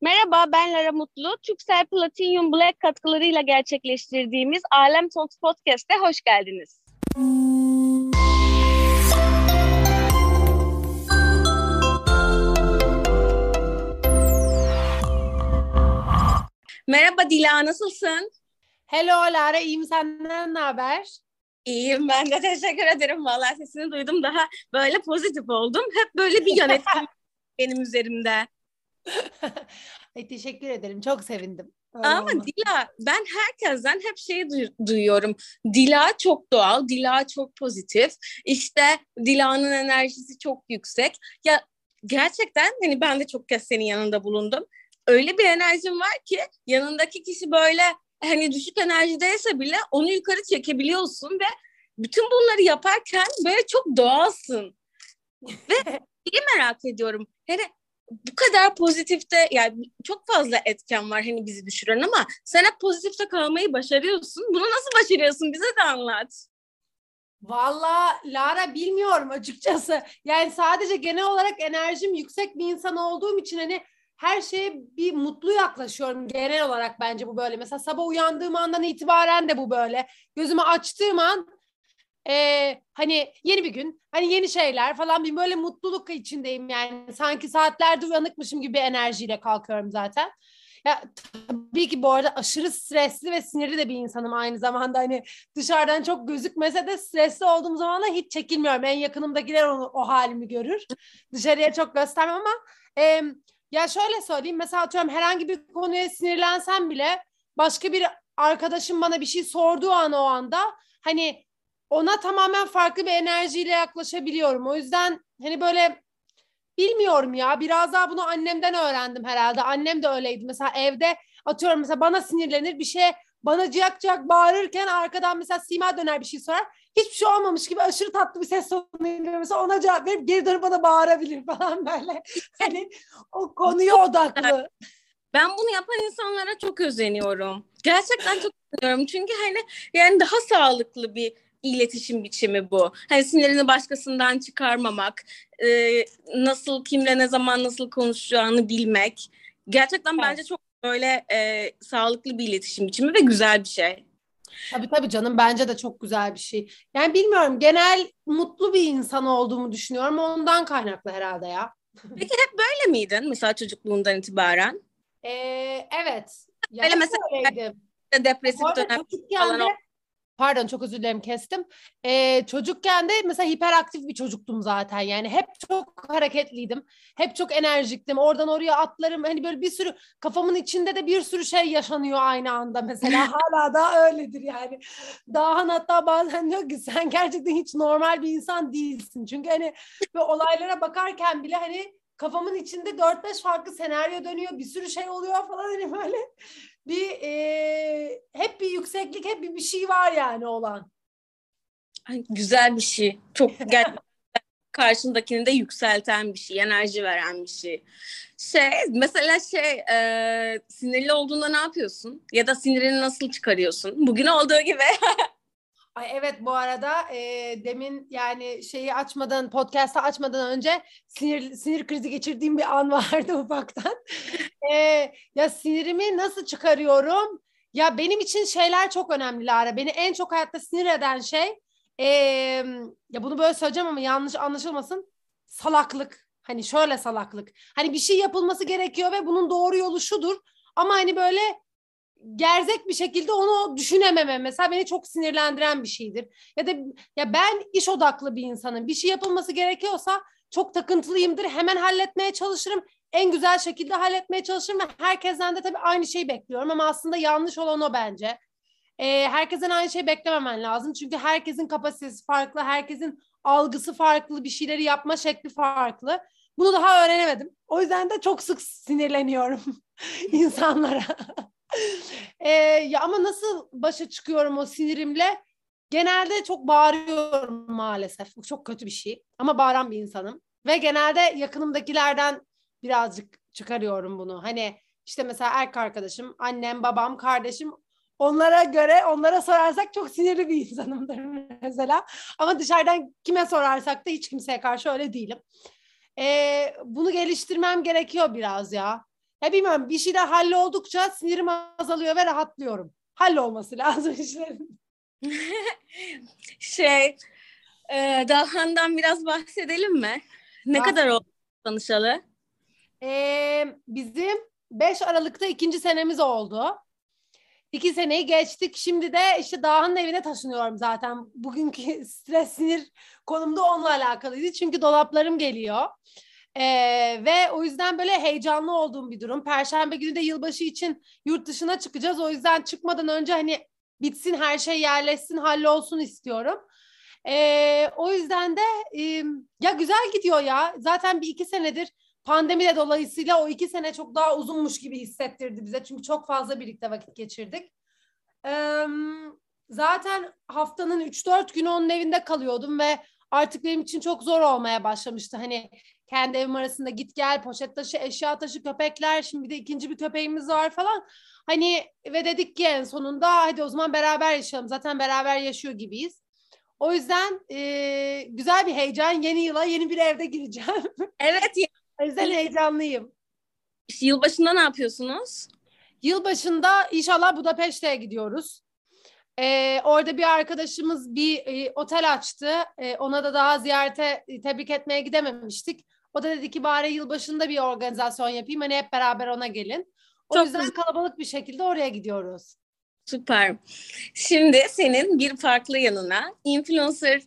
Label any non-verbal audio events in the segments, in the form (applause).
Merhaba, ben Lara Mutlu. Türksel Platinum Black katkılarıyla gerçekleştirdiğimiz Alem Talks Podcast'e hoş geldiniz. Merhaba Dila, nasılsın? Hello Lara, iyiyim senden ne haber? İyiyim ben de teşekkür ederim. Vallahi sesini duydum daha böyle pozitif oldum. Hep böyle bir yönetim (laughs) benim üzerimde. (laughs) Ay, teşekkür ederim. Çok sevindim. Öyle Ama olması. Dila ben herkesten hep şeyi du- duyuyorum. Dila çok doğal, Dila çok pozitif. İşte Dila'nın enerjisi çok yüksek. Ya gerçekten hani ben de çok kez senin yanında bulundum. Öyle bir enerjim var ki yanındaki kişi böyle hani düşük enerjideyse bile onu yukarı çekebiliyorsun ve bütün bunları yaparken böyle çok doğalsın. (laughs) ve şeyi merak ediyorum. Hani bu kadar pozitifte yani çok fazla etken var hani bizi düşüren ama sen hep pozitifte kalmayı başarıyorsun. Bunu nasıl başarıyorsun? Bize de anlat. Valla Lara bilmiyorum açıkçası. Yani sadece genel olarak enerjim yüksek bir insan olduğum için hani her şeye bir mutlu yaklaşıyorum genel olarak bence bu böyle. Mesela sabah uyandığım andan itibaren de bu böyle. Gözümü açtığım an e, hani yeni bir gün, hani yeni şeyler falan bir böyle mutluluk içindeyim yani. Sanki saatlerde uyanıkmışım gibi enerjiyle kalkıyorum zaten. Ya tabii ki bu arada aşırı stresli ve sinirli de bir insanım aynı zamanda. Hani dışarıdan çok gözükmese de stresli olduğum zaman da hiç çekilmiyorum. En yakınımdakiler onu, o halimi görür. Dışarıya çok göstermem ama e, ya şöyle söyleyeyim. Mesela atıyorum herhangi bir konuya sinirlensem bile başka bir arkadaşım bana bir şey sorduğu an o anda hani ona tamamen farklı bir enerjiyle yaklaşabiliyorum. O yüzden hani böyle bilmiyorum ya biraz daha bunu annemden öğrendim herhalde. Annem de öyleydi. Mesela evde atıyorum mesela bana sinirlenir bir şey bana ciyak ciyak bağırırken arkadan mesela Sima döner bir şey sorar. Hiçbir şey olmamış gibi aşırı tatlı bir ses tonuyla mesela ona cevap verip geri dönüp bana bağırabilir (laughs) falan böyle. Hani o konuya odaklı. Ben bunu yapan insanlara çok özeniyorum. Gerçekten çok özeniyorum. Çünkü hani yani daha sağlıklı bir iletişim biçimi bu. Hani sinirini başkasından çıkarmamak, e, nasıl kimle ne zaman nasıl konuşacağını bilmek. Gerçekten evet. bence çok böyle e, sağlıklı bir iletişim biçimi ve güzel bir şey. Tabii tabii canım bence de çok güzel bir şey. Yani bilmiyorum genel mutlu bir insan olduğumu düşünüyorum. Ondan kaynaklı herhalde ya. Peki hep böyle miydin mesela çocukluğundan itibaren? Ee, evet. Ya böyle mesela öyleydim. depresif dönem falan Pardon çok özür dilerim kestim. Ee, çocukken de mesela hiperaktif bir çocuktum zaten. Yani hep çok hareketliydim. Hep çok enerjiktim. Oradan oraya atlarım. Hani böyle bir sürü kafamın içinde de bir sürü şey yaşanıyor aynı anda mesela. (laughs) Hala da öyledir yani. Daha hatta bazen diyor ki sen gerçekten hiç normal bir insan değilsin. Çünkü hani ve olaylara bakarken bile hani kafamın içinde 4-5 farklı senaryo dönüyor. Bir sürü şey oluyor falan hani böyle bir e, hep bir yükseklik, hep bir bir şey var yani olan. Ay, güzel bir şey. Çok (laughs) gerçekten karşındakini de yükselten bir şey, enerji veren bir şey. Şey, mesela şey, e, sinirli olduğunda ne yapıyorsun? Ya da sinirini nasıl çıkarıyorsun? Bugün olduğu gibi. (laughs) Ay evet bu arada e, demin yani şeyi açmadan podcast'ı açmadan önce sinir sinir krizi geçirdiğim bir an (laughs) vardı ufaktan. e, ya sinirimi nasıl çıkarıyorum? Ya benim için şeyler çok önemli Lara. Beni en çok hayatta sinir eden şey e, ya bunu böyle söyleyeceğim ama yanlış anlaşılmasın. Salaklık. Hani şöyle salaklık. Hani bir şey yapılması gerekiyor ve bunun doğru yolu şudur. Ama hani böyle gerzek bir şekilde onu düşünememe mesela beni çok sinirlendiren bir şeydir. Ya da ya ben iş odaklı bir insanım. Bir şey yapılması gerekiyorsa çok takıntılıyımdır. Hemen halletmeye çalışırım. En güzel şekilde halletmeye çalışırım ve herkesten de tabii aynı şeyi bekliyorum ama aslında yanlış olan o bence. Ee, herkesten aynı şeyi beklememen lazım. Çünkü herkesin kapasitesi farklı, herkesin algısı farklı, bir şeyleri yapma şekli farklı. Bunu daha öğrenemedim. O yüzden de çok sık sinirleniyorum (laughs) insanlara e, ya ama nasıl başa çıkıyorum o sinirimle? Genelde çok bağırıyorum maalesef. Bu çok kötü bir şey. Ama bağıran bir insanım. Ve genelde yakınımdakilerden birazcık çıkarıyorum bunu. Hani işte mesela erkek arkadaşım, annem, babam, kardeşim onlara göre onlara sorarsak çok sinirli bir insanımdır (laughs) mesela. Ama dışarıdan kime sorarsak da hiç kimseye karşı öyle değilim. Ee, bunu geliştirmem gerekiyor biraz ya. Ya bilmem bir şeyler halloldukça sinirim azalıyor ve rahatlıyorum. Hallolması (laughs) lazım işlerin. (laughs) şey e, Dalhan'dan biraz bahsedelim mi? Ne Bahs- kadar oldu tanışalı? Ee, bizim 5 Aralık'ta ikinci senemiz oldu. İki seneyi geçtik. Şimdi de işte Dağhan'ın evine taşınıyorum zaten. Bugünkü (laughs) stres sinir konumda onunla alakalıydı. Çünkü dolaplarım geliyor. Ee, ve o yüzden böyle heyecanlı olduğum bir durum. Perşembe günü de yılbaşı için yurt dışına çıkacağız. O yüzden çıkmadan önce hani bitsin her şey yerleşsin hallolsun istiyorum. Ee, o yüzden de e, ya güzel gidiyor ya. Zaten bir iki senedir pandemi de dolayısıyla o iki sene çok daha uzunmuş gibi hissettirdi bize. Çünkü çok fazla birlikte vakit geçirdik. Ee, zaten haftanın 3-4 günü onun evinde kalıyordum ve artık benim için çok zor olmaya başlamıştı. Hani kendi evim arasında git gel, poşet taşı, eşya taşı, köpekler. Şimdi bir de ikinci bir köpeğimiz var falan. Hani ve dedik ki en sonunda hadi o zaman beraber yaşayalım. Zaten beraber yaşıyor gibiyiz. O yüzden e, güzel bir heyecan. Yeni yıla yeni bir evde gireceğim. (laughs) Evet. o yüzden heyecanlıyım. Yılbaşında ne yapıyorsunuz? Yılbaşında inşallah Budapeşte'ye gidiyoruz. Ee, orada bir arkadaşımız bir e, otel açtı. E, ona da daha ziyarete e, tebrik etmeye gidememiştik. O da dedi ki bari yılbaşında bir organizasyon yapayım. Hani hep beraber ona gelin. O Çok yüzden güzel. kalabalık bir şekilde oraya gidiyoruz. Süper. Şimdi senin bir farklı yanına, influencer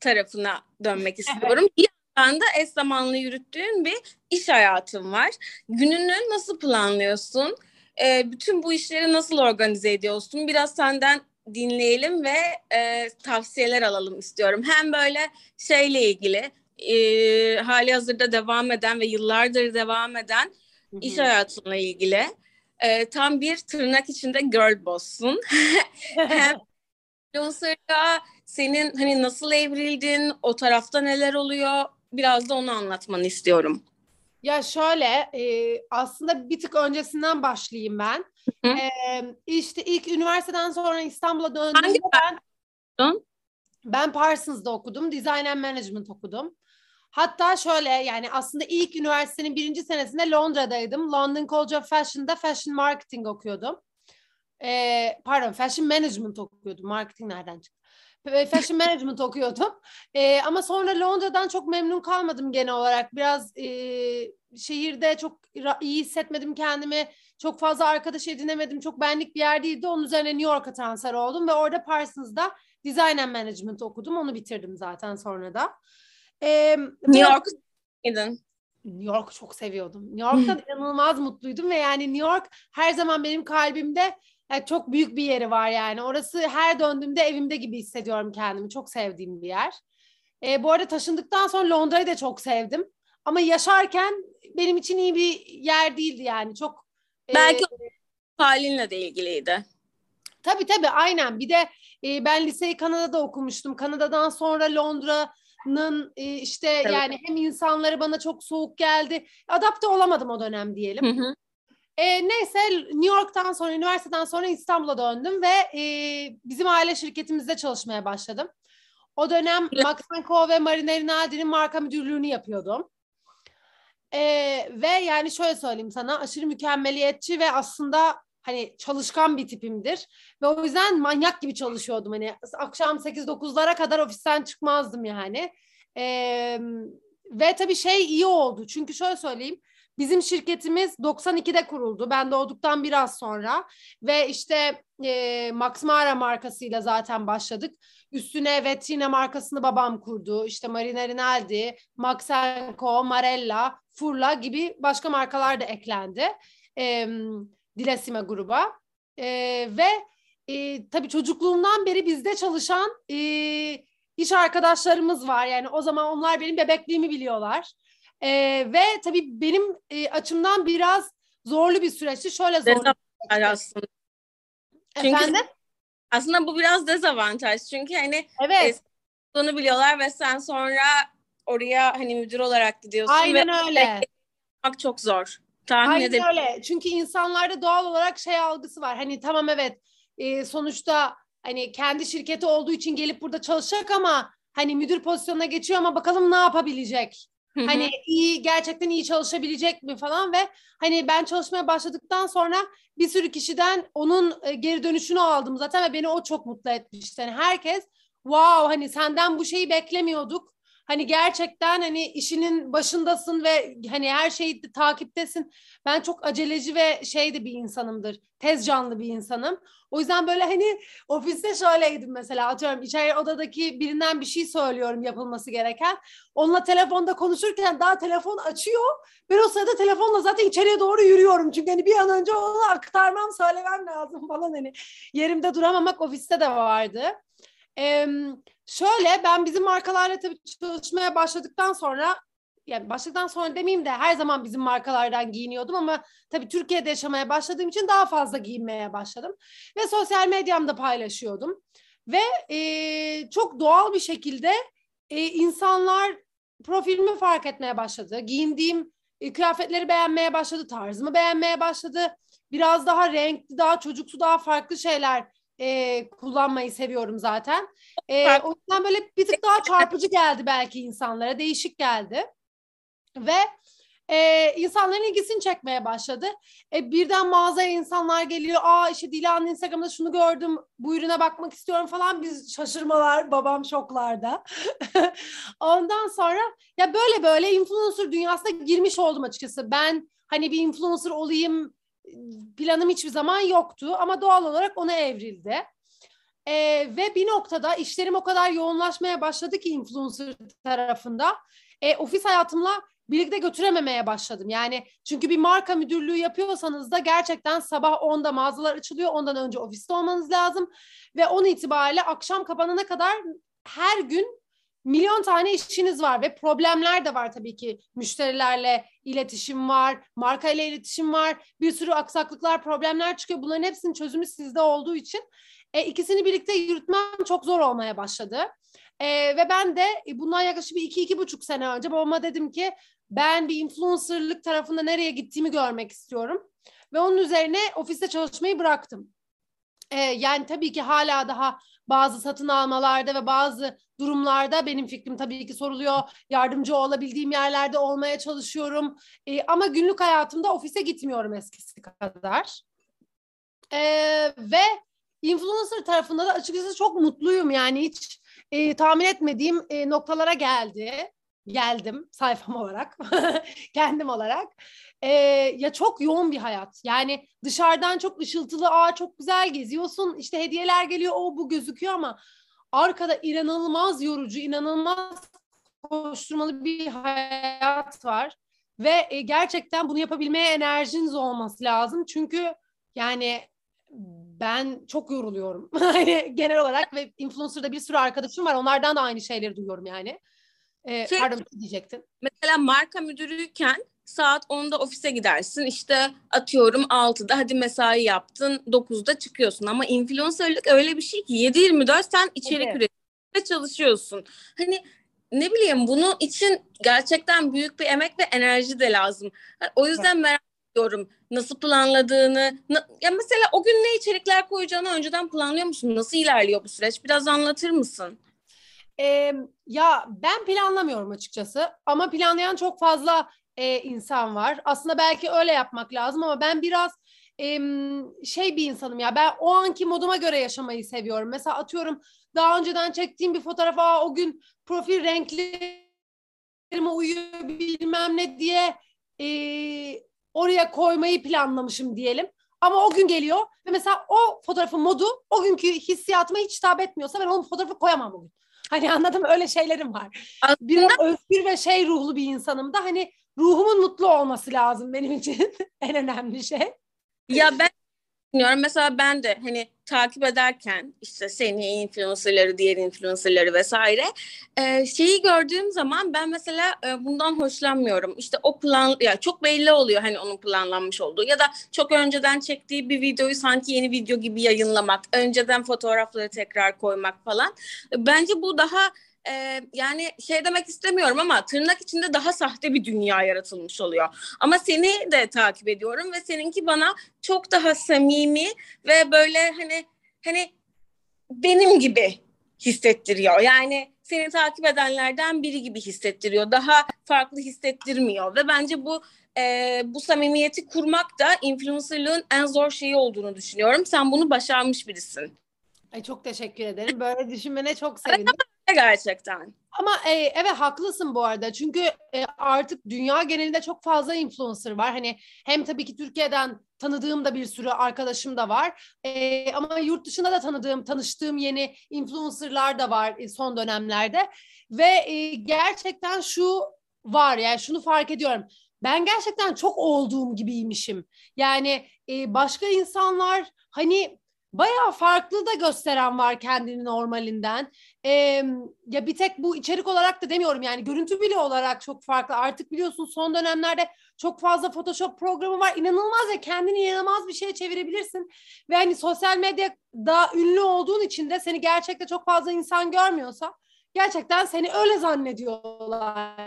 tarafına dönmek (laughs) istiyorum. Bir yandan da eş zamanlı yürüttüğün bir iş hayatın var. Gününü nasıl planlıyorsun? Ee, bütün bu işleri nasıl organize ediyorsun? Biraz senden dinleyelim ve e, tavsiyeler alalım istiyorum. Hem böyle şeyle ilgili, e, hali hazırda devam eden ve yıllardır devam eden iş hayatınla ilgili. E, tam bir tırnak içinde girl boss'sun. (laughs) Hem influencer'da senin hani nasıl evrildin, o tarafta neler oluyor biraz da onu anlatmanı istiyorum. Ya şöyle e, aslında bir tık öncesinden başlayayım ben. Hı. E, işte ilk üniversiteden sonra İstanbul'a döndüğümde Hangi ben ben Parsons'da okudum. Design and Management okudum. Hatta şöyle yani aslında ilk üniversitenin birinci senesinde Londra'daydım. London College of Fashion'da Fashion Marketing okuyordum. E, pardon Fashion Management okuyordum. Marketing nereden çıktı? Ve Fashion Management okuyordum. E, ama sonra Londra'dan çok memnun kalmadım genel olarak. Biraz e, şehirde çok iyi hissetmedim kendimi. Çok fazla arkadaş edinemedim. Çok benlik bir yer değildi. Onun üzerine New York'a transfer oldum ve orada Parsons'da Design and Management okudum. Onu bitirdim zaten sonra da. E, New arada- York? New York'u çok seviyordum. New York'tan (laughs) inanılmaz mutluydum ve yani New York her zaman benim kalbimde yani çok büyük bir yeri var yani. Orası her döndüğümde evimde gibi hissediyorum kendimi. Çok sevdiğim bir yer. E, bu arada taşındıktan sonra Londra'yı da çok sevdim. Ama yaşarken benim için iyi bir yer değildi yani. Çok e, Belki halinle de ilgiliydi. Tabii tabii aynen. Bir de e, ben liseyi Kanada'da okumuştum. Kanada'dan sonra Londra'nın e, işte Tabii. yani hem insanları bana çok soğuk geldi. Adapte olamadım o dönem diyelim. Hı hı. E, neyse New York'tan sonra, üniversiteden sonra İstanbul'a döndüm ve e, bizim aile şirketimizde çalışmaya başladım. O dönem. Max Co ve Marina Rinaldi'nin marka müdürlüğünü yapıyordum. E, ve yani şöyle söyleyeyim sana aşırı mükemmeliyetçi ve aslında hani çalışkan bir tipimdir. Ve o yüzden manyak gibi çalışıyordum. Hani akşam 8-9'lara kadar ofisten çıkmazdım yani. E, ve tabii şey iyi oldu. Çünkü şöyle söyleyeyim. Bizim şirketimiz 92'de kuruldu. Ben doğduktan biraz sonra ve işte e, Max Mara markasıyla zaten başladık. Üstüne Vetrina markasını babam kurdu. İşte Marina Rinaldi, Max Co, Marella, Furla gibi başka markalar da eklendi. E, Dilasime gruba. E, ve e, tabii çocukluğumdan beri bizde çalışan e, iş arkadaşlarımız var. Yani o zaman onlar benim bebekliğimi biliyorlar. Ee, ve tabii benim e, açımdan biraz zorlu bir süreçti. Şöyle zorlu. Aslında. Çünkü Efendim? aslında bu biraz dezavantaj. Çünkü hani Evet. bunu biliyorlar ve sen sonra oraya hani müdür olarak gidiyorsun Aynen ve öyle. çok zor. Tahmin Aynen öyle. Çünkü insanlarda doğal olarak şey algısı var. Hani tamam evet e, sonuçta hani kendi şirketi olduğu için gelip burada çalışacak ama hani müdür pozisyonuna geçiyor ama bakalım ne yapabilecek. Hani iyi gerçekten iyi çalışabilecek mi falan ve hani ben çalışmaya başladıktan sonra bir sürü kişiden onun e, geri dönüşünü aldım zaten ve beni o çok mutlu etmişti. Yani herkes wow hani senden bu şeyi beklemiyorduk Hani gerçekten hani işinin başındasın ve hani her şeyi takiptesin. Ben çok aceleci ve şeydi bir insanımdır. Tez canlı bir insanım. O yüzden böyle hani ofiste şöyleydim mesela atıyorum içeri odadaki birinden bir şey söylüyorum yapılması gereken. Onunla telefonda konuşurken daha telefon açıyor. Ben o sırada telefonla zaten içeriye doğru yürüyorum. Çünkü hani bir an önce onu aktarmam söylemem lazım falan hani. Yerimde duramamak ofiste de vardı. Ee, şöyle ben bizim markalarla tabii çalışmaya başladıktan sonra yani başladıktan sonra demeyeyim de her zaman bizim markalardan giyiniyordum ama tabii Türkiye'de yaşamaya başladığım için daha fazla giyinmeye başladım. Ve sosyal medyamda paylaşıyordum. Ve e, çok doğal bir şekilde e, insanlar profilimi fark etmeye başladı. Giyindiğim e, kıyafetleri beğenmeye başladı, tarzımı beğenmeye başladı. Biraz daha renkli, daha çocuksu, daha farklı şeyler e, kullanmayı seviyorum zaten. E, o yüzden böyle bir tık daha çarpıcı geldi belki insanlara, değişik geldi. Ve e, insanların ilgisini çekmeye başladı. E, birden mağazaya insanlar geliyor. Aa işte Dilan'ın Instagram'da şunu gördüm. Bu ürüne bakmak istiyorum falan. Biz şaşırmalar. Babam şoklarda. (laughs) Ondan sonra ya böyle böyle influencer dünyasına girmiş oldum açıkçası. Ben hani bir influencer olayım planım hiçbir zaman yoktu ama doğal olarak ona evrildi. Ee, ve bir noktada işlerim o kadar yoğunlaşmaya başladı ki influencer tarafında e, ofis hayatımla birlikte götürememeye başladım. Yani çünkü bir marka müdürlüğü yapıyorsanız da gerçekten sabah 10'da mağazalar açılıyor. Ondan önce ofiste olmanız lazım. Ve on itibariyle akşam kapanana kadar her gün milyon tane işiniz var ve problemler de var tabii ki. Müşterilerle iletişim var, marka ile iletişim var. Bir sürü aksaklıklar, problemler çıkıyor. Bunların hepsinin çözümü sizde olduğu için e, ikisini birlikte yürütmem çok zor olmaya başladı. E, ve ben de e, bundan yaklaşık bir iki, iki buçuk sene önce babama dedim ki ben bir influencerlık tarafında nereye gittiğimi görmek istiyorum. Ve onun üzerine ofiste çalışmayı bıraktım. E, yani tabii ki hala daha bazı satın almalarda ve bazı durumlarda benim fikrim tabii ki soruluyor. Yardımcı olabildiğim yerlerde olmaya çalışıyorum. E, ama günlük hayatımda ofise gitmiyorum eskisi kadar. E, ve influencer tarafında da açıkçası çok mutluyum. Yani hiç e, tahmin etmediğim e, noktalara geldi geldim sayfam olarak (laughs) kendim olarak ee, ya çok yoğun bir hayat yani dışarıdan çok ışıltılı aa çok güzel geziyorsun işte hediyeler geliyor o bu gözüküyor ama arkada inanılmaz yorucu inanılmaz koşturmalı bir hayat var ve e, gerçekten bunu yapabilmeye enerjiniz olması lazım çünkü yani ben çok yoruluyorum (laughs) hani genel olarak ve influencer'da bir sürü arkadaşım var onlardan da aynı şeyleri duyuyorum yani. Ee, pardon diyecektin. Mesela marka müdürüyken saat 10'da ofise gidersin. İşte atıyorum 6'da hadi mesai yaptın 9'da çıkıyorsun. Ama influencerlık öyle bir şey ki 7-24 sen içerik evet. üretiminde çalışıyorsun. Hani ne bileyim bunun için gerçekten büyük bir emek ve enerji de lazım. O yüzden merak ediyorum nasıl planladığını. Ya mesela o gün ne içerikler koyacağını önceden planlıyor musun? Nasıl ilerliyor bu süreç? Biraz anlatır mısın? E, ya ben planlamıyorum açıkçası ama planlayan çok fazla e, insan var. Aslında belki öyle yapmak lazım ama ben biraz e, şey bir insanım ya ben o anki moduma göre yaşamayı seviyorum. Mesela atıyorum daha önceden çektiğim bir fotoğraf Aa, o gün profil renklerime uyuyor bilmem ne diye e, oraya koymayı planlamışım diyelim. Ama o gün geliyor ve mesela o fotoğrafın modu o günkü hissiyatıma hiç hitap etmiyorsa ben o fotoğrafı koyamam bugün. Hani anladım öyle şeylerim var. Aslında... Biraz özgür ve şey ruhlu bir insanım da hani ruhumun mutlu olması lazım benim için (laughs) en önemli şey. Ya ben düşünüyorum. Mesela ben de hani takip ederken işte seni, influencerları, diğer influencerları vesaire e, şeyi gördüğüm zaman ben mesela e, bundan hoşlanmıyorum. İşte o plan ya çok belli oluyor hani onun planlanmış olduğu ya da çok önceden çektiği bir videoyu sanki yeni video gibi yayınlamak, önceden fotoğrafları tekrar koymak falan. Bence bu daha e, yani şey demek istemiyorum ama tırnak içinde daha sahte bir dünya yaratılmış oluyor. Ama seni de takip ediyorum ve seninki bana çok daha samimi ve böyle hani hani benim gibi hissettiriyor. Yani seni takip edenlerden biri gibi hissettiriyor. Daha farklı hissettirmiyor ve bence bu e, bu samimiyeti kurmak da influencerlığın en zor şeyi olduğunu düşünüyorum. Sen bunu başarmış birisin. Ay çok teşekkür ederim. Böyle düşünmene çok sevindim. Gerçekten. Ama e, evet haklısın bu arada. Çünkü e, artık dünya genelinde çok fazla influencer var. Hani hem tabii ki Türkiye'den tanıdığım da bir sürü arkadaşım da var. E, ama yurt dışında da tanıdığım, tanıştığım yeni influencerlar da var e, son dönemlerde. Ve e, gerçekten şu var yani şunu fark ediyorum. Ben gerçekten çok olduğum gibiymişim. Yani e, başka insanlar hani bayağı farklı da gösteren var kendini normalinden. Ee, ya bir tek bu içerik olarak da demiyorum yani görüntü bile olarak çok farklı. Artık biliyorsun son dönemlerde çok fazla Photoshop programı var. İnanılmaz ya kendini inanılmaz bir şeye çevirebilirsin. Ve hani sosyal medyada ünlü olduğun için de seni gerçekte çok fazla insan görmüyorsa gerçekten seni öyle zannediyorlar.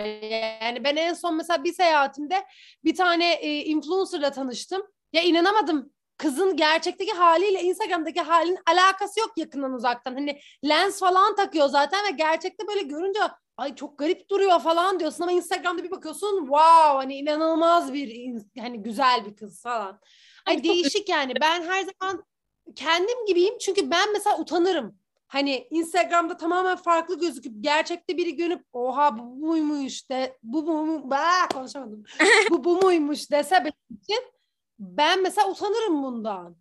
Yani ben en son mesela bir seyahatimde bir tane e, influencerla tanıştım. Ya inanamadım kızın gerçekteki haliyle Instagram'daki halinin alakası yok yakından uzaktan. Hani lens falan takıyor zaten ve gerçekte böyle görünce ay çok garip duruyor falan diyorsun ama Instagram'da bir bakıyorsun wow hani inanılmaz bir hani güzel bir kız falan. Ay değişik yani ben her zaman kendim gibiyim çünkü ben mesela utanırım. Hani Instagram'da tamamen farklı gözüküp gerçekte biri görüp oha bu buymuş de bu bu, bu konuşamadım. (laughs) bu bu muymuş dese benim için ben mesela utanırım bundan.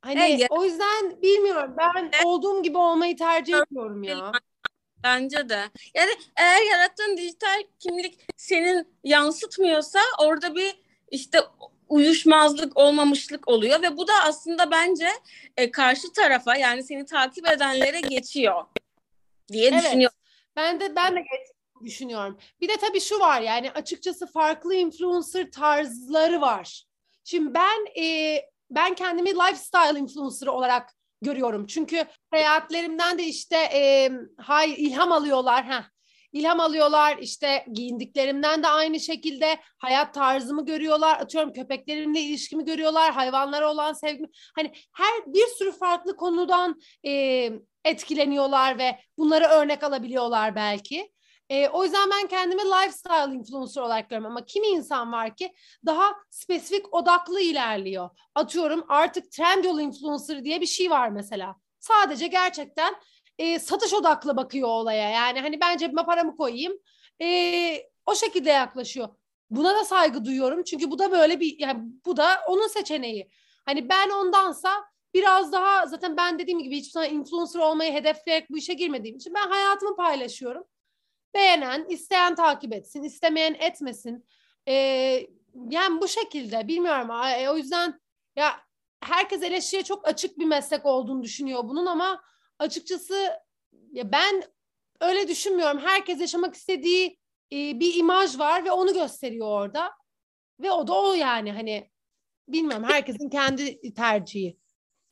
Hani evet. o yüzden bilmiyorum ben olduğum gibi olmayı tercih ediyorum ya. Bence de. Yani eğer yarattığın dijital kimlik senin yansıtmıyorsa orada bir işte uyuşmazlık, olmamışlık oluyor ve bu da aslında bence e, karşı tarafa yani seni takip edenlere geçiyor diye evet. düşünüyorum. Ben de ben de düşünüyorum. Bir de tabii şu var yani açıkçası farklı influencer tarzları var. Şimdi ben e, ben kendimi lifestyle influencer olarak görüyorum. Çünkü seyahatlerimden de işte e, hay ilham alıyorlar. ha ilham alıyorlar işte giyindiklerimden de aynı şekilde hayat tarzımı görüyorlar atıyorum köpeklerimle ilişkimi görüyorlar hayvanlara olan sevgimi hani her bir sürü farklı konudan e, etkileniyorlar ve bunları örnek alabiliyorlar belki e, o yüzden ben kendimi lifestyle influencer olarak görüyorum ama kimi insan var ki daha spesifik odaklı ilerliyor. Atıyorum artık Trendyol influencer diye bir şey var mesela. Sadece gerçekten e, satış odaklı bakıyor olaya. Yani hani ben cebime paramı koyayım. E, o şekilde yaklaşıyor. Buna da saygı duyuyorum. Çünkü bu da böyle bir yani bu da onun seçeneği. Hani ben ondansa biraz daha zaten ben dediğim gibi hiçbir zaman influencer olmayı hedefleyerek bu işe girmediğim için ben hayatımı paylaşıyorum. Beğenen, isteyen takip etsin, istemeyen etmesin. Ee, yani bu şekilde bilmiyorum. E, o yüzden ya herkes eleştiriye çok açık bir meslek olduğunu düşünüyor bunun ama açıkçası ya ben öyle düşünmüyorum. Herkes yaşamak istediği e, bir imaj var ve onu gösteriyor orada. Ve o da o yani hani bilmiyorum herkesin kendi tercihi.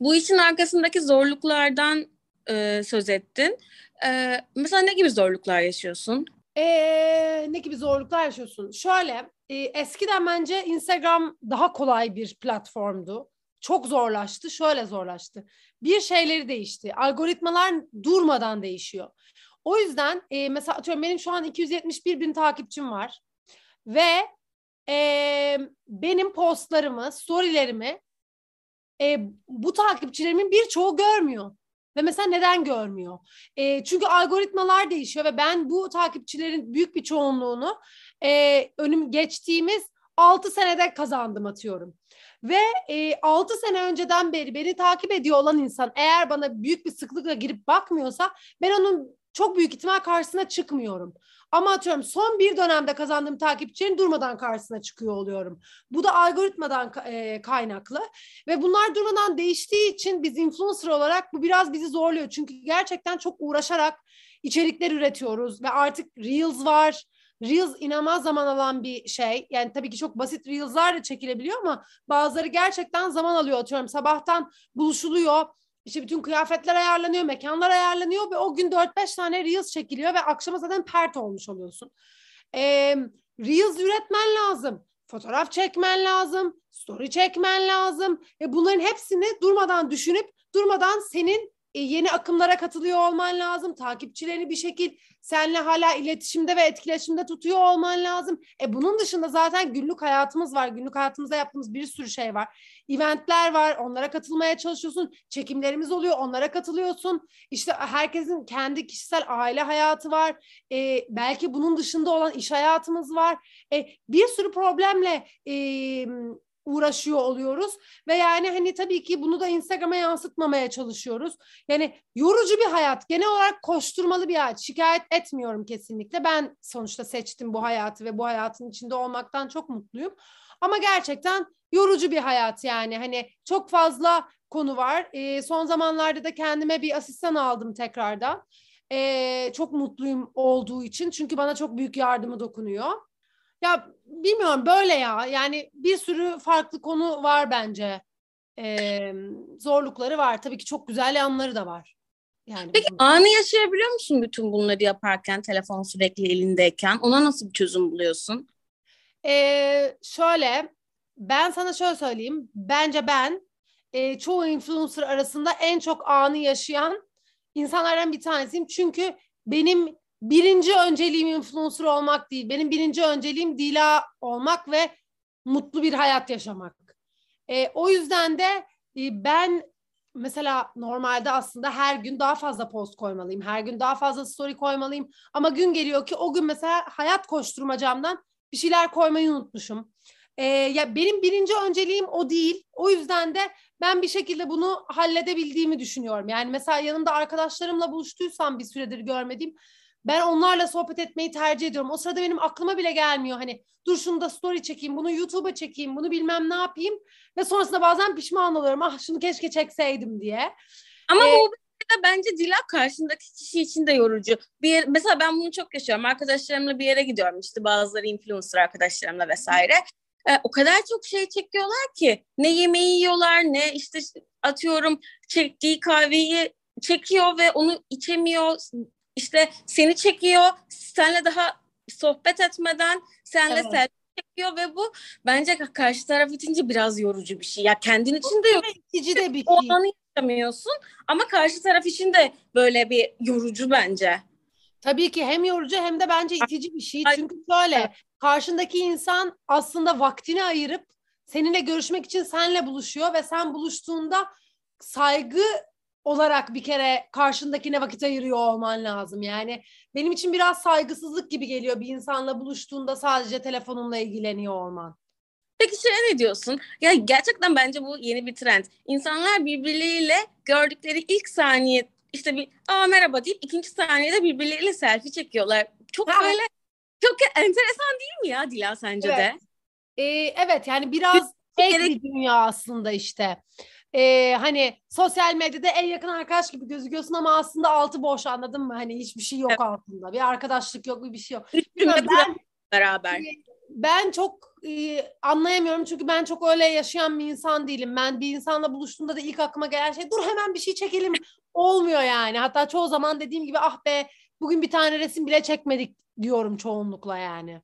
Bu işin arkasındaki zorluklardan e, söz ettin. E, mesela ne gibi zorluklar yaşıyorsun? Ee, ne gibi zorluklar yaşıyorsun? Şöyle, e, eskiden bence Instagram daha kolay bir platformdu. Çok zorlaştı, şöyle zorlaştı. Bir şeyleri değişti. Algoritmalar durmadan değişiyor. O yüzden e, mesela atıyorum benim şu an 271 bin takipçim var. Ve e, benim postlarımı, storylerimi e, bu takipçilerimin birçoğu görmüyor. Ve mesela neden görmüyor? E, çünkü algoritmalar değişiyor ve ben bu takipçilerin büyük bir çoğunluğunu e, önüm geçtiğimiz 6 senede kazandım atıyorum. Ve e, 6 sene önceden beri beni takip ediyor olan insan eğer bana büyük bir sıklıkla girip bakmıyorsa ben onun çok büyük ihtimal karşısına çıkmıyorum. Ama atıyorum son bir dönemde kazandığım takipçilerin durmadan karşısına çıkıyor oluyorum. Bu da algoritmadan e, kaynaklı ve bunlar durmadan değiştiği için biz influencer olarak bu biraz bizi zorluyor. Çünkü gerçekten çok uğraşarak içerikler üretiyoruz ve artık Reels var. Reels inanılmaz zaman alan bir şey. Yani tabii ki çok basit Reels'lar da çekilebiliyor ama bazıları gerçekten zaman alıyor. Atıyorum sabahtan buluşuluyor işte bütün kıyafetler ayarlanıyor, mekanlar ayarlanıyor ve o gün 4-5 tane Reels çekiliyor ve akşama zaten pert olmuş oluyorsun. Ee, Reels üretmen lazım. Fotoğraf çekmen lazım. Story çekmen lazım. Ve bunların hepsini durmadan düşünüp durmadan senin e, yeni akımlara katılıyor olman lazım. Takipçilerini bir şekil seninle hala iletişimde ve etkileşimde tutuyor olman lazım. E bunun dışında zaten günlük hayatımız var. Günlük hayatımızda yaptığımız bir sürü şey var. Eventler var. Onlara katılmaya çalışıyorsun. Çekimlerimiz oluyor. Onlara katılıyorsun. İşte herkesin kendi kişisel aile hayatı var. E, belki bunun dışında olan iş hayatımız var. E, bir sürü problemle e, uğraşıyor oluyoruz ve yani hani tabii ki bunu da Instagram'a yansıtmamaya çalışıyoruz. Yani yorucu bir hayat, genel olarak koşturmalı bir hayat. Şikayet etmiyorum kesinlikle. Ben sonuçta seçtim bu hayatı ve bu hayatın içinde olmaktan çok mutluyum. Ama gerçekten yorucu bir hayat yani. Hani çok fazla konu var. E, son zamanlarda da kendime bir asistan aldım tekrardan. E, çok mutluyum olduğu için. Çünkü bana çok büyük yardımı dokunuyor. Ya bilmiyorum böyle ya. Yani bir sürü farklı konu var bence. Ee, zorlukları var. Tabii ki çok güzel yanları da var. Yani Peki bunun... anı yaşayabiliyor musun bütün bunları yaparken telefon sürekli elindeyken? Ona nasıl bir çözüm buluyorsun? Ee, şöyle ben sana şöyle söyleyeyim. Bence ben e, çoğu influencer arasında en çok anı yaşayan insanlardan bir tanesiyim. Çünkü benim birinci önceliğim influencer olmak değil. Benim birinci önceliğim Dila olmak ve mutlu bir hayat yaşamak. E, o yüzden de e, ben mesela normalde aslında her gün daha fazla post koymalıyım. Her gün daha fazla story koymalıyım. Ama gün geliyor ki o gün mesela hayat koşturmacamdan bir şeyler koymayı unutmuşum. Ee, ya benim birinci önceliğim o değil. O yüzden de ben bir şekilde bunu halledebildiğimi düşünüyorum. Yani mesela yanımda arkadaşlarımla buluştuysam bir süredir görmediğim ben onlarla sohbet etmeyi tercih ediyorum. O sırada benim aklıma bile gelmiyor hani dur şunu da story çekeyim, bunu YouTube'a çekeyim, bunu bilmem ne yapayım ve sonrasında bazen pişman oluyorum. Ah şunu keşke çekseydim diye. Ama ee, bu bence Dila karşındaki kişi için de yorucu. Bir yer, mesela ben bunu çok yaşıyorum. Arkadaşlarımla bir yere gidiyorum işte bazıları influencer arkadaşlarımla vesaire. Ee, o kadar çok şey çekiyorlar ki ne yemeği yiyorlar ne işte atıyorum çektiği kahveyi çekiyor ve onu içemiyor işte seni çekiyor, senle daha sohbet etmeden senle evet. selfie çekiyor ve bu bence karşı taraf için biraz yorucu bir şey. Ya kendin için de yorucu. de bir şey. O anı yaşamıyorsun ama karşı taraf için de böyle bir yorucu bence. Tabii ki hem yorucu hem de bence itici bir şey. Çünkü şöyle karşındaki insan aslında vaktini ayırıp seninle görüşmek için senle buluşuyor ve sen buluştuğunda saygı olarak bir kere karşındakine vakit ayırıyor olman lazım. Yani benim için biraz saygısızlık gibi geliyor bir insanla buluştuğunda sadece telefonunla ilgileniyor olman. Peki şey ne diyorsun? Ya gerçekten bence bu yeni bir trend. İnsanlar birbirleriyle gördükleri ilk saniye işte bir aa merhaba deyip ikinci saniyede birbirleriyle selfie çekiyorlar. Çok ha. böyle çok enteresan değil mi ya Dila sence evet. de? Ee, evet yani biraz tek bir dünya aslında işte e, hani sosyal medyada en yakın arkadaş gibi gözüküyorsun ama aslında altı boş anladın mı? Hani hiçbir şey yok evet. altında. Bir arkadaşlık yok, bir şey yok. ben, beraber. Ben çok e, anlayamıyorum çünkü ben çok öyle yaşayan bir insan değilim. Ben bir insanla buluştuğumda da ilk aklıma gelen şey dur hemen bir şey çekelim olmuyor yani. Hatta çoğu zaman dediğim gibi ah be bugün bir tane resim bile çekmedik diyorum çoğunlukla yani.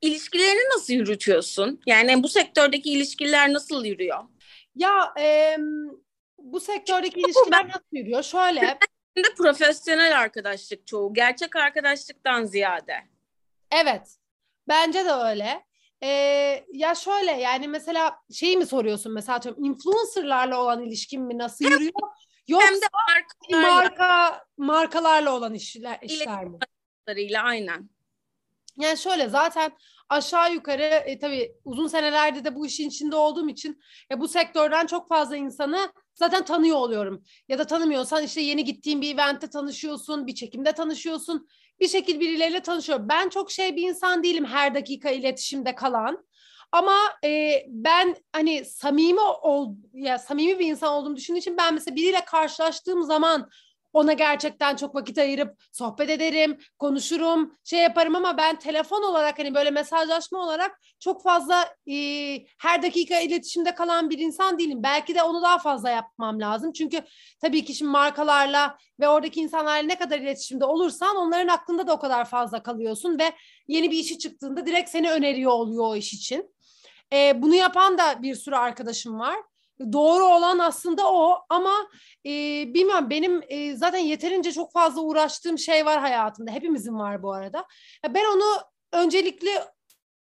İlişkilerini nasıl yürütüyorsun? Yani bu sektördeki ilişkiler nasıl yürüyor? Ya e, bu sektördeki ilişkiler nasıl yürüyor? Şöyle. de profesyonel arkadaşlık çoğu. Gerçek arkadaşlıktan ziyade. Evet. Bence de öyle. Ee, ya şöyle yani mesela şeyi mi soruyorsun mesela atıyorum influencerlarla olan ilişkin mi nasıl yürüyor? Yoksa Hem de markalarla. marka markalarla olan işler, işler mi? aynen. Yani şöyle zaten aşağı yukarı e, tabii uzun senelerde de bu işin içinde olduğum için e, bu sektörden çok fazla insanı zaten tanıyor oluyorum. Ya da tanımıyorsan işte yeni gittiğin bir eventte tanışıyorsun, bir çekimde tanışıyorsun. Bir şekilde birileriyle tanışıyorum. Ben çok şey bir insan değilim her dakika iletişimde kalan. Ama e, ben hani samimi ol ya samimi bir insan olduğumu düşündüğüm için ben mesela biriyle karşılaştığım zaman ona gerçekten çok vakit ayırıp sohbet ederim, konuşurum, şey yaparım ama ben telefon olarak hani böyle mesajlaşma olarak çok fazla e, her dakika iletişimde kalan bir insan değilim. Belki de onu daha fazla yapmam lazım. Çünkü tabii ki şimdi markalarla ve oradaki insanlarla ne kadar iletişimde olursan onların aklında da o kadar fazla kalıyorsun ve yeni bir işi çıktığında direkt seni öneriyor oluyor o iş için. E, bunu yapan da bir sürü arkadaşım var. Doğru olan aslında o ama e, bilmiyorum benim e, zaten yeterince çok fazla uğraştığım şey var hayatımda. Hepimizin var bu arada. Ya ben onu öncelikli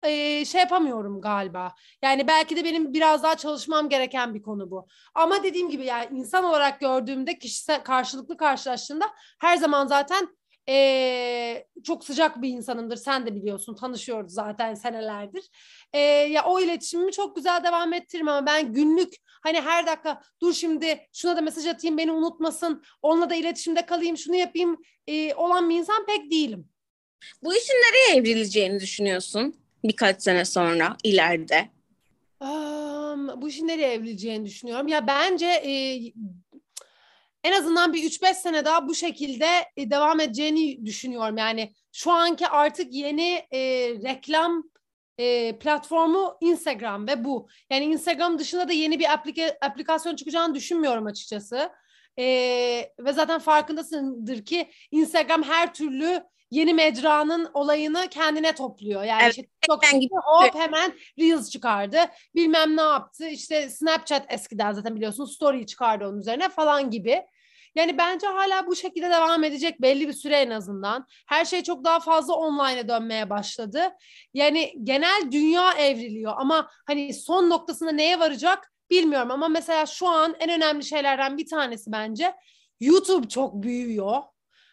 e, şey yapamıyorum galiba. Yani belki de benim biraz daha çalışmam gereken bir konu bu. Ama dediğim gibi yani insan olarak gördüğümde kişisel karşılıklı karşılaştığında her zaman zaten e, çok sıcak bir insanımdır. Sen de biliyorsun tanışıyoruz zaten senelerdir. E, ya o iletişimimi çok güzel devam ettiririm ama ben günlük hani her dakika dur şimdi şuna da mesaj atayım beni unutmasın onunla da iletişimde kalayım şunu yapayım e, olan bir insan pek değilim. Bu işin nereye evrileceğini düşünüyorsun birkaç sene sonra ileride? Um, bu işin nereye evrileceğini düşünüyorum. Ya bence e, en azından bir 3-5 sene daha bu şekilde e, devam edeceğini düşünüyorum. Yani şu anki artık yeni e, reklam e, platformu Instagram ve bu. Yani Instagram dışında da yeni bir aplika- aplikasyon çıkacağını düşünmüyorum açıkçası. E, ve zaten farkındasındır ki Instagram her türlü yeni mecranın olayını kendine topluyor. Yani evet, işte TikTok hop hemen Reels çıkardı. Bilmem ne yaptı. İşte Snapchat eskiden zaten biliyorsun story çıkardı onun üzerine falan gibi. Yani bence hala bu şekilde devam edecek belli bir süre en azından. Her şey çok daha fazla online'a dönmeye başladı. Yani genel dünya evriliyor ama hani son noktasında neye varacak bilmiyorum ama mesela şu an en önemli şeylerden bir tanesi bence YouTube çok büyüyor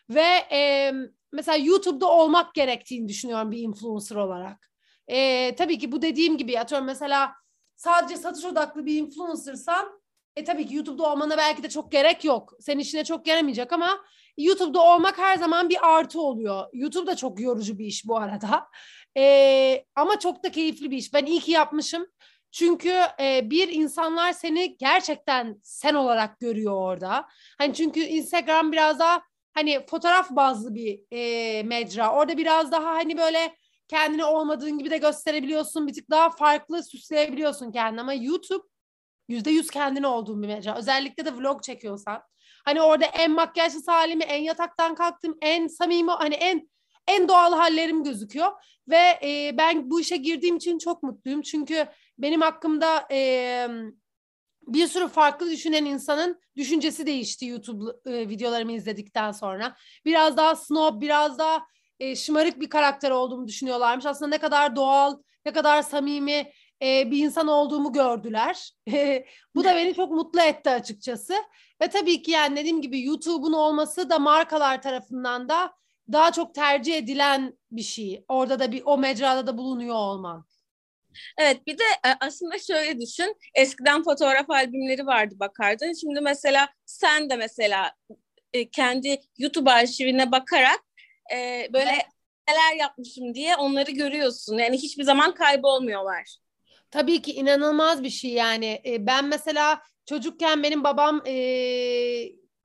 ve e, mesela YouTube'da olmak gerektiğini düşünüyorum bir influencer olarak. E, tabii ki bu dediğim gibi atıyorum mesela sadece satış odaklı bir influencersan e tabii ki YouTube'da olmana belki de çok gerek yok. Senin işine çok yaramayacak ama YouTube'da olmak her zaman bir artı oluyor. YouTube da çok yorucu bir iş bu arada. E, ama çok da keyifli bir iş. Ben iyi ki yapmışım. Çünkü e, bir insanlar seni gerçekten sen olarak görüyor orada. Hani çünkü Instagram biraz daha hani fotoğraf bazlı bir e, mecra. Orada biraz daha hani böyle kendini olmadığın gibi de gösterebiliyorsun. Bir tık daha farklı süsleyebiliyorsun kendini ama YouTube yüzde yüz kendin olduğun bir mecra. Özellikle de vlog çekiyorsan. Hani orada en makyajsız halimi, en yataktan kalktım, en samimi, hani en en doğal hallerim gözüküyor. Ve e, ben bu işe girdiğim için çok mutluyum. Çünkü benim hakkımda e, bir sürü farklı düşünen insanın düşüncesi değişti YouTube e, videolarımı izledikten sonra. Biraz daha snob, biraz daha e, şımarık bir karakter olduğumu düşünüyorlarmış. Aslında ne kadar doğal, ne kadar samimi e, bir insan olduğumu gördüler. (laughs) Bu da beni çok mutlu etti açıkçası. Ve tabii ki yani dediğim gibi YouTube'un olması da markalar tarafından da daha çok tercih edilen bir şey. Orada da bir o mecrada da bulunuyor olman. Evet bir de e, aslında şöyle düşün. Eskiden fotoğraf albümleri vardı bakardın. Şimdi mesela sen de mesela e, kendi YouTube arşivine bakarak e, böyle evet. neler yapmışım diye onları görüyorsun. Yani hiçbir zaman kaybolmuyorlar. Tabii ki inanılmaz bir şey yani. ben mesela çocukken benim babam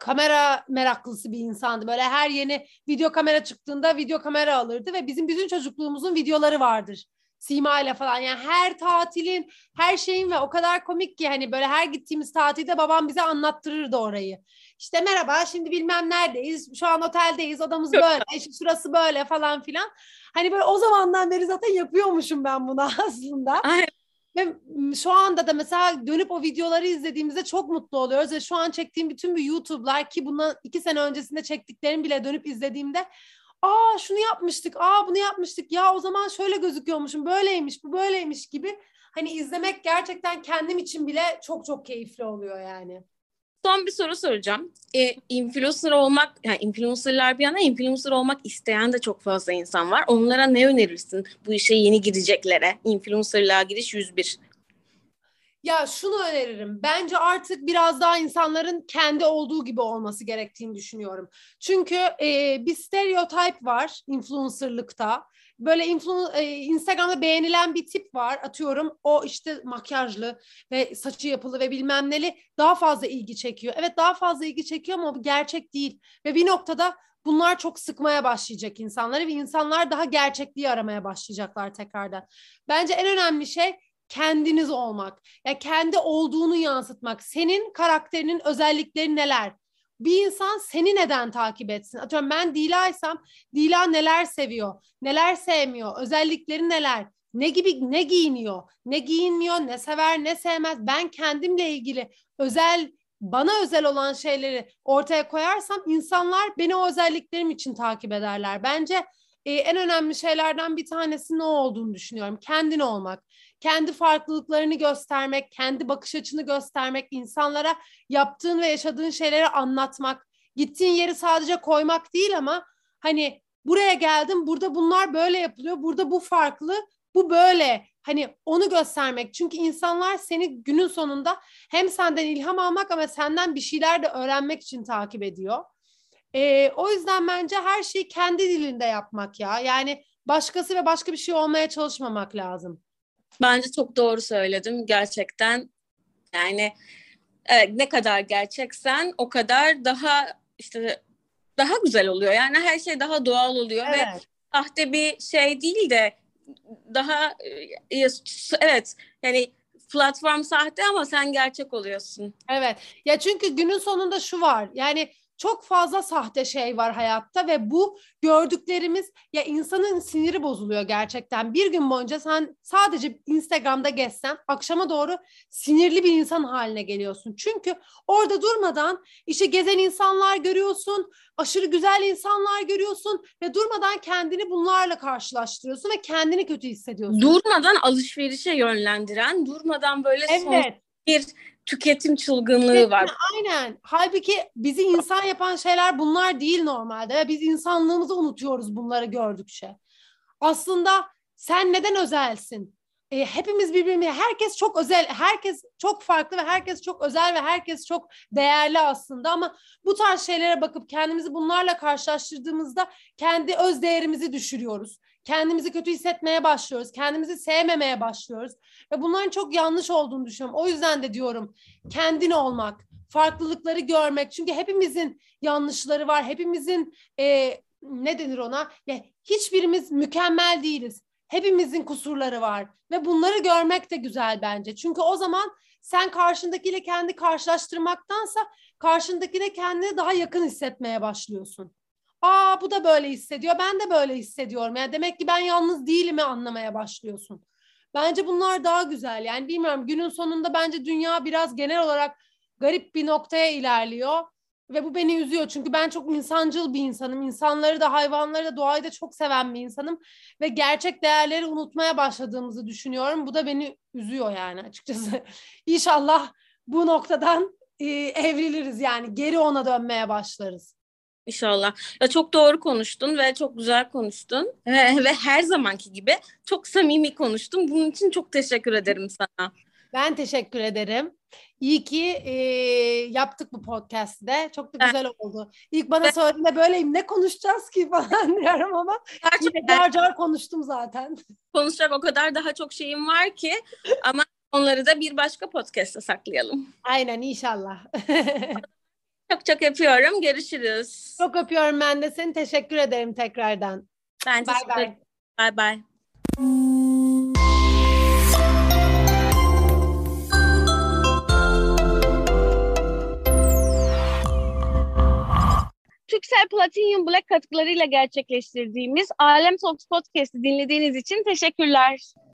kamera meraklısı bir insandı. Böyle her yeni video kamera çıktığında video kamera alırdı ve bizim bütün çocukluğumuzun videoları vardır. Sima ile falan yani her tatilin her şeyin ve o kadar komik ki hani böyle her gittiğimiz tatilde babam bize anlattırırdı orayı. İşte merhaba şimdi bilmem neredeyiz şu an oteldeyiz odamız böyle işte şurası böyle falan filan. Hani böyle o zamandan beri zaten yapıyormuşum ben bunu (laughs) aslında. Aynen. Ve şu anda da mesela dönüp o videoları izlediğimizde çok mutlu oluyoruz ve şu an çektiğim bütün bir YouTube'lar ki bundan iki sene öncesinde çektiklerim bile dönüp izlediğimde aa şunu yapmıştık, aa bunu yapmıştık, ya o zaman şöyle gözüküyormuşum, böyleymiş, bu böyleymiş gibi. Hani izlemek gerçekten kendim için bile çok çok keyifli oluyor yani. Son bir soru soracağım. E, influencer olmak, yani influencerlar bir yana influencer olmak isteyen de çok fazla insan var. Onlara ne önerirsin bu işe yeni gireceklere? Influencerlığa giriş 101. Ya şunu öneririm. Bence artık biraz daha insanların kendi olduğu gibi olması gerektiğini düşünüyorum. Çünkü e, bir stereotip var influencerlıkta. Böyle influ e, Instagram'da beğenilen bir tip var. Atıyorum o işte makyajlı ve saçı yapılı ve bilmem neli daha fazla ilgi çekiyor. Evet daha fazla ilgi çekiyor ama bu gerçek değil. Ve bir noktada bunlar çok sıkmaya başlayacak insanları ve insanlar daha gerçekliği aramaya başlayacaklar tekrardan. Bence en önemli şey kendiniz olmak. Ya yani kendi olduğunu yansıtmak. Senin karakterinin özellikleri neler? Bir insan seni neden takip etsin? Atıyorum ben Dila'ysam Dila neler seviyor, neler sevmiyor, özellikleri neler? ne gibi ne giyiniyor, ne giyinmiyor, ne sever, ne sevmez. Ben kendimle ilgili özel bana özel olan şeyleri ortaya koyarsam insanlar beni o özelliklerim için takip ederler. Bence e, en önemli şeylerden bir tanesi ne olduğunu düşünüyorum. Kendin olmak, kendi farklılıklarını göstermek, kendi bakış açını göstermek, insanlara yaptığın ve yaşadığın şeyleri anlatmak, gittiğin yeri sadece koymak değil ama hani buraya geldim, burada bunlar böyle yapılıyor, burada bu farklı, bu böyle. Hani onu göstermek. Çünkü insanlar seni günün sonunda hem senden ilham almak ama senden bir şeyler de öğrenmek için takip ediyor. Ee, o yüzden bence her şeyi kendi dilinde yapmak ya. Yani başkası ve başka bir şey olmaya çalışmamak lazım. Bence çok doğru söyledim gerçekten. Yani evet, ne kadar gerçeksen o kadar daha işte daha güzel oluyor. Yani her şey daha doğal oluyor evet. ve sahte bir şey değil de daha e, evet yani platform sahte ama sen gerçek oluyorsun. Evet. Ya çünkü günün sonunda şu var. Yani çok fazla sahte şey var hayatta ve bu gördüklerimiz ya insanın siniri bozuluyor gerçekten. Bir gün boyunca sen sadece Instagram'da gezsen akşama doğru sinirli bir insan haline geliyorsun. Çünkü orada durmadan işte gezen insanlar görüyorsun, aşırı güzel insanlar görüyorsun ve durmadan kendini bunlarla karşılaştırıyorsun ve kendini kötü hissediyorsun. Durmadan alışverişe yönlendiren, durmadan böyle evet. son bir tüketim çılgınlığı evet, var. Aynen. Halbuki bizi insan yapan şeyler bunlar değil normalde. Biz insanlığımızı unutuyoruz bunları gördükçe. Aslında sen neden özelsin? E, hepimiz birbirine, herkes çok özel, herkes çok farklı ve herkes çok özel ve herkes çok değerli aslında ama bu tarz şeylere bakıp kendimizi bunlarla karşılaştırdığımızda kendi öz değerimizi düşürüyoruz kendimizi kötü hissetmeye başlıyoruz. Kendimizi sevmemeye başlıyoruz. Ve bunların çok yanlış olduğunu düşünüyorum. O yüzden de diyorum kendin olmak, farklılıkları görmek. Çünkü hepimizin yanlışları var. Hepimizin e, ne denir ona? Ya, hiçbirimiz mükemmel değiliz. Hepimizin kusurları var. Ve bunları görmek de güzel bence. Çünkü o zaman sen karşındakiyle kendi karşılaştırmaktansa karşındakine kendini daha yakın hissetmeye başlıyorsun. Aa bu da böyle hissediyor. Ben de böyle hissediyorum. Yani demek ki ben yalnız değilimi anlamaya başlıyorsun. Bence bunlar daha güzel. Yani bilmiyorum günün sonunda bence dünya biraz genel olarak garip bir noktaya ilerliyor. Ve bu beni üzüyor çünkü ben çok insancıl bir insanım. İnsanları da hayvanları da doğayı da çok seven bir insanım. Ve gerçek değerleri unutmaya başladığımızı düşünüyorum. Bu da beni üzüyor yani açıkçası. (laughs) İnşallah bu noktadan e, evriliriz yani geri ona dönmeye başlarız. İnşallah. Ya çok doğru konuştun ve çok güzel konuştun. Ve, ve her zamanki gibi çok samimi konuştun. Bunun için çok teşekkür ederim sana. Ben teşekkür ederim. İyi ki e, yaptık bu podcast'te. Çok da güzel evet. oldu. İlk bana evet. söylediğinde böyleyim. Ne konuşacağız ki falan (laughs) diyorum ama yine car car konuştum zaten. Konuşacak o kadar daha çok şeyim var ki ama onları da bir başka podcast'ta saklayalım. Aynen inşallah. (laughs) Çok çok öpüyorum. Görüşürüz. Çok öpüyorum ben de seni. Teşekkür ederim tekrardan. Ben bye teşekkür ederim. Bye bye. Türksel Platinum Black katkılarıyla gerçekleştirdiğimiz Alem Talks Podcast'ı dinlediğiniz için teşekkürler.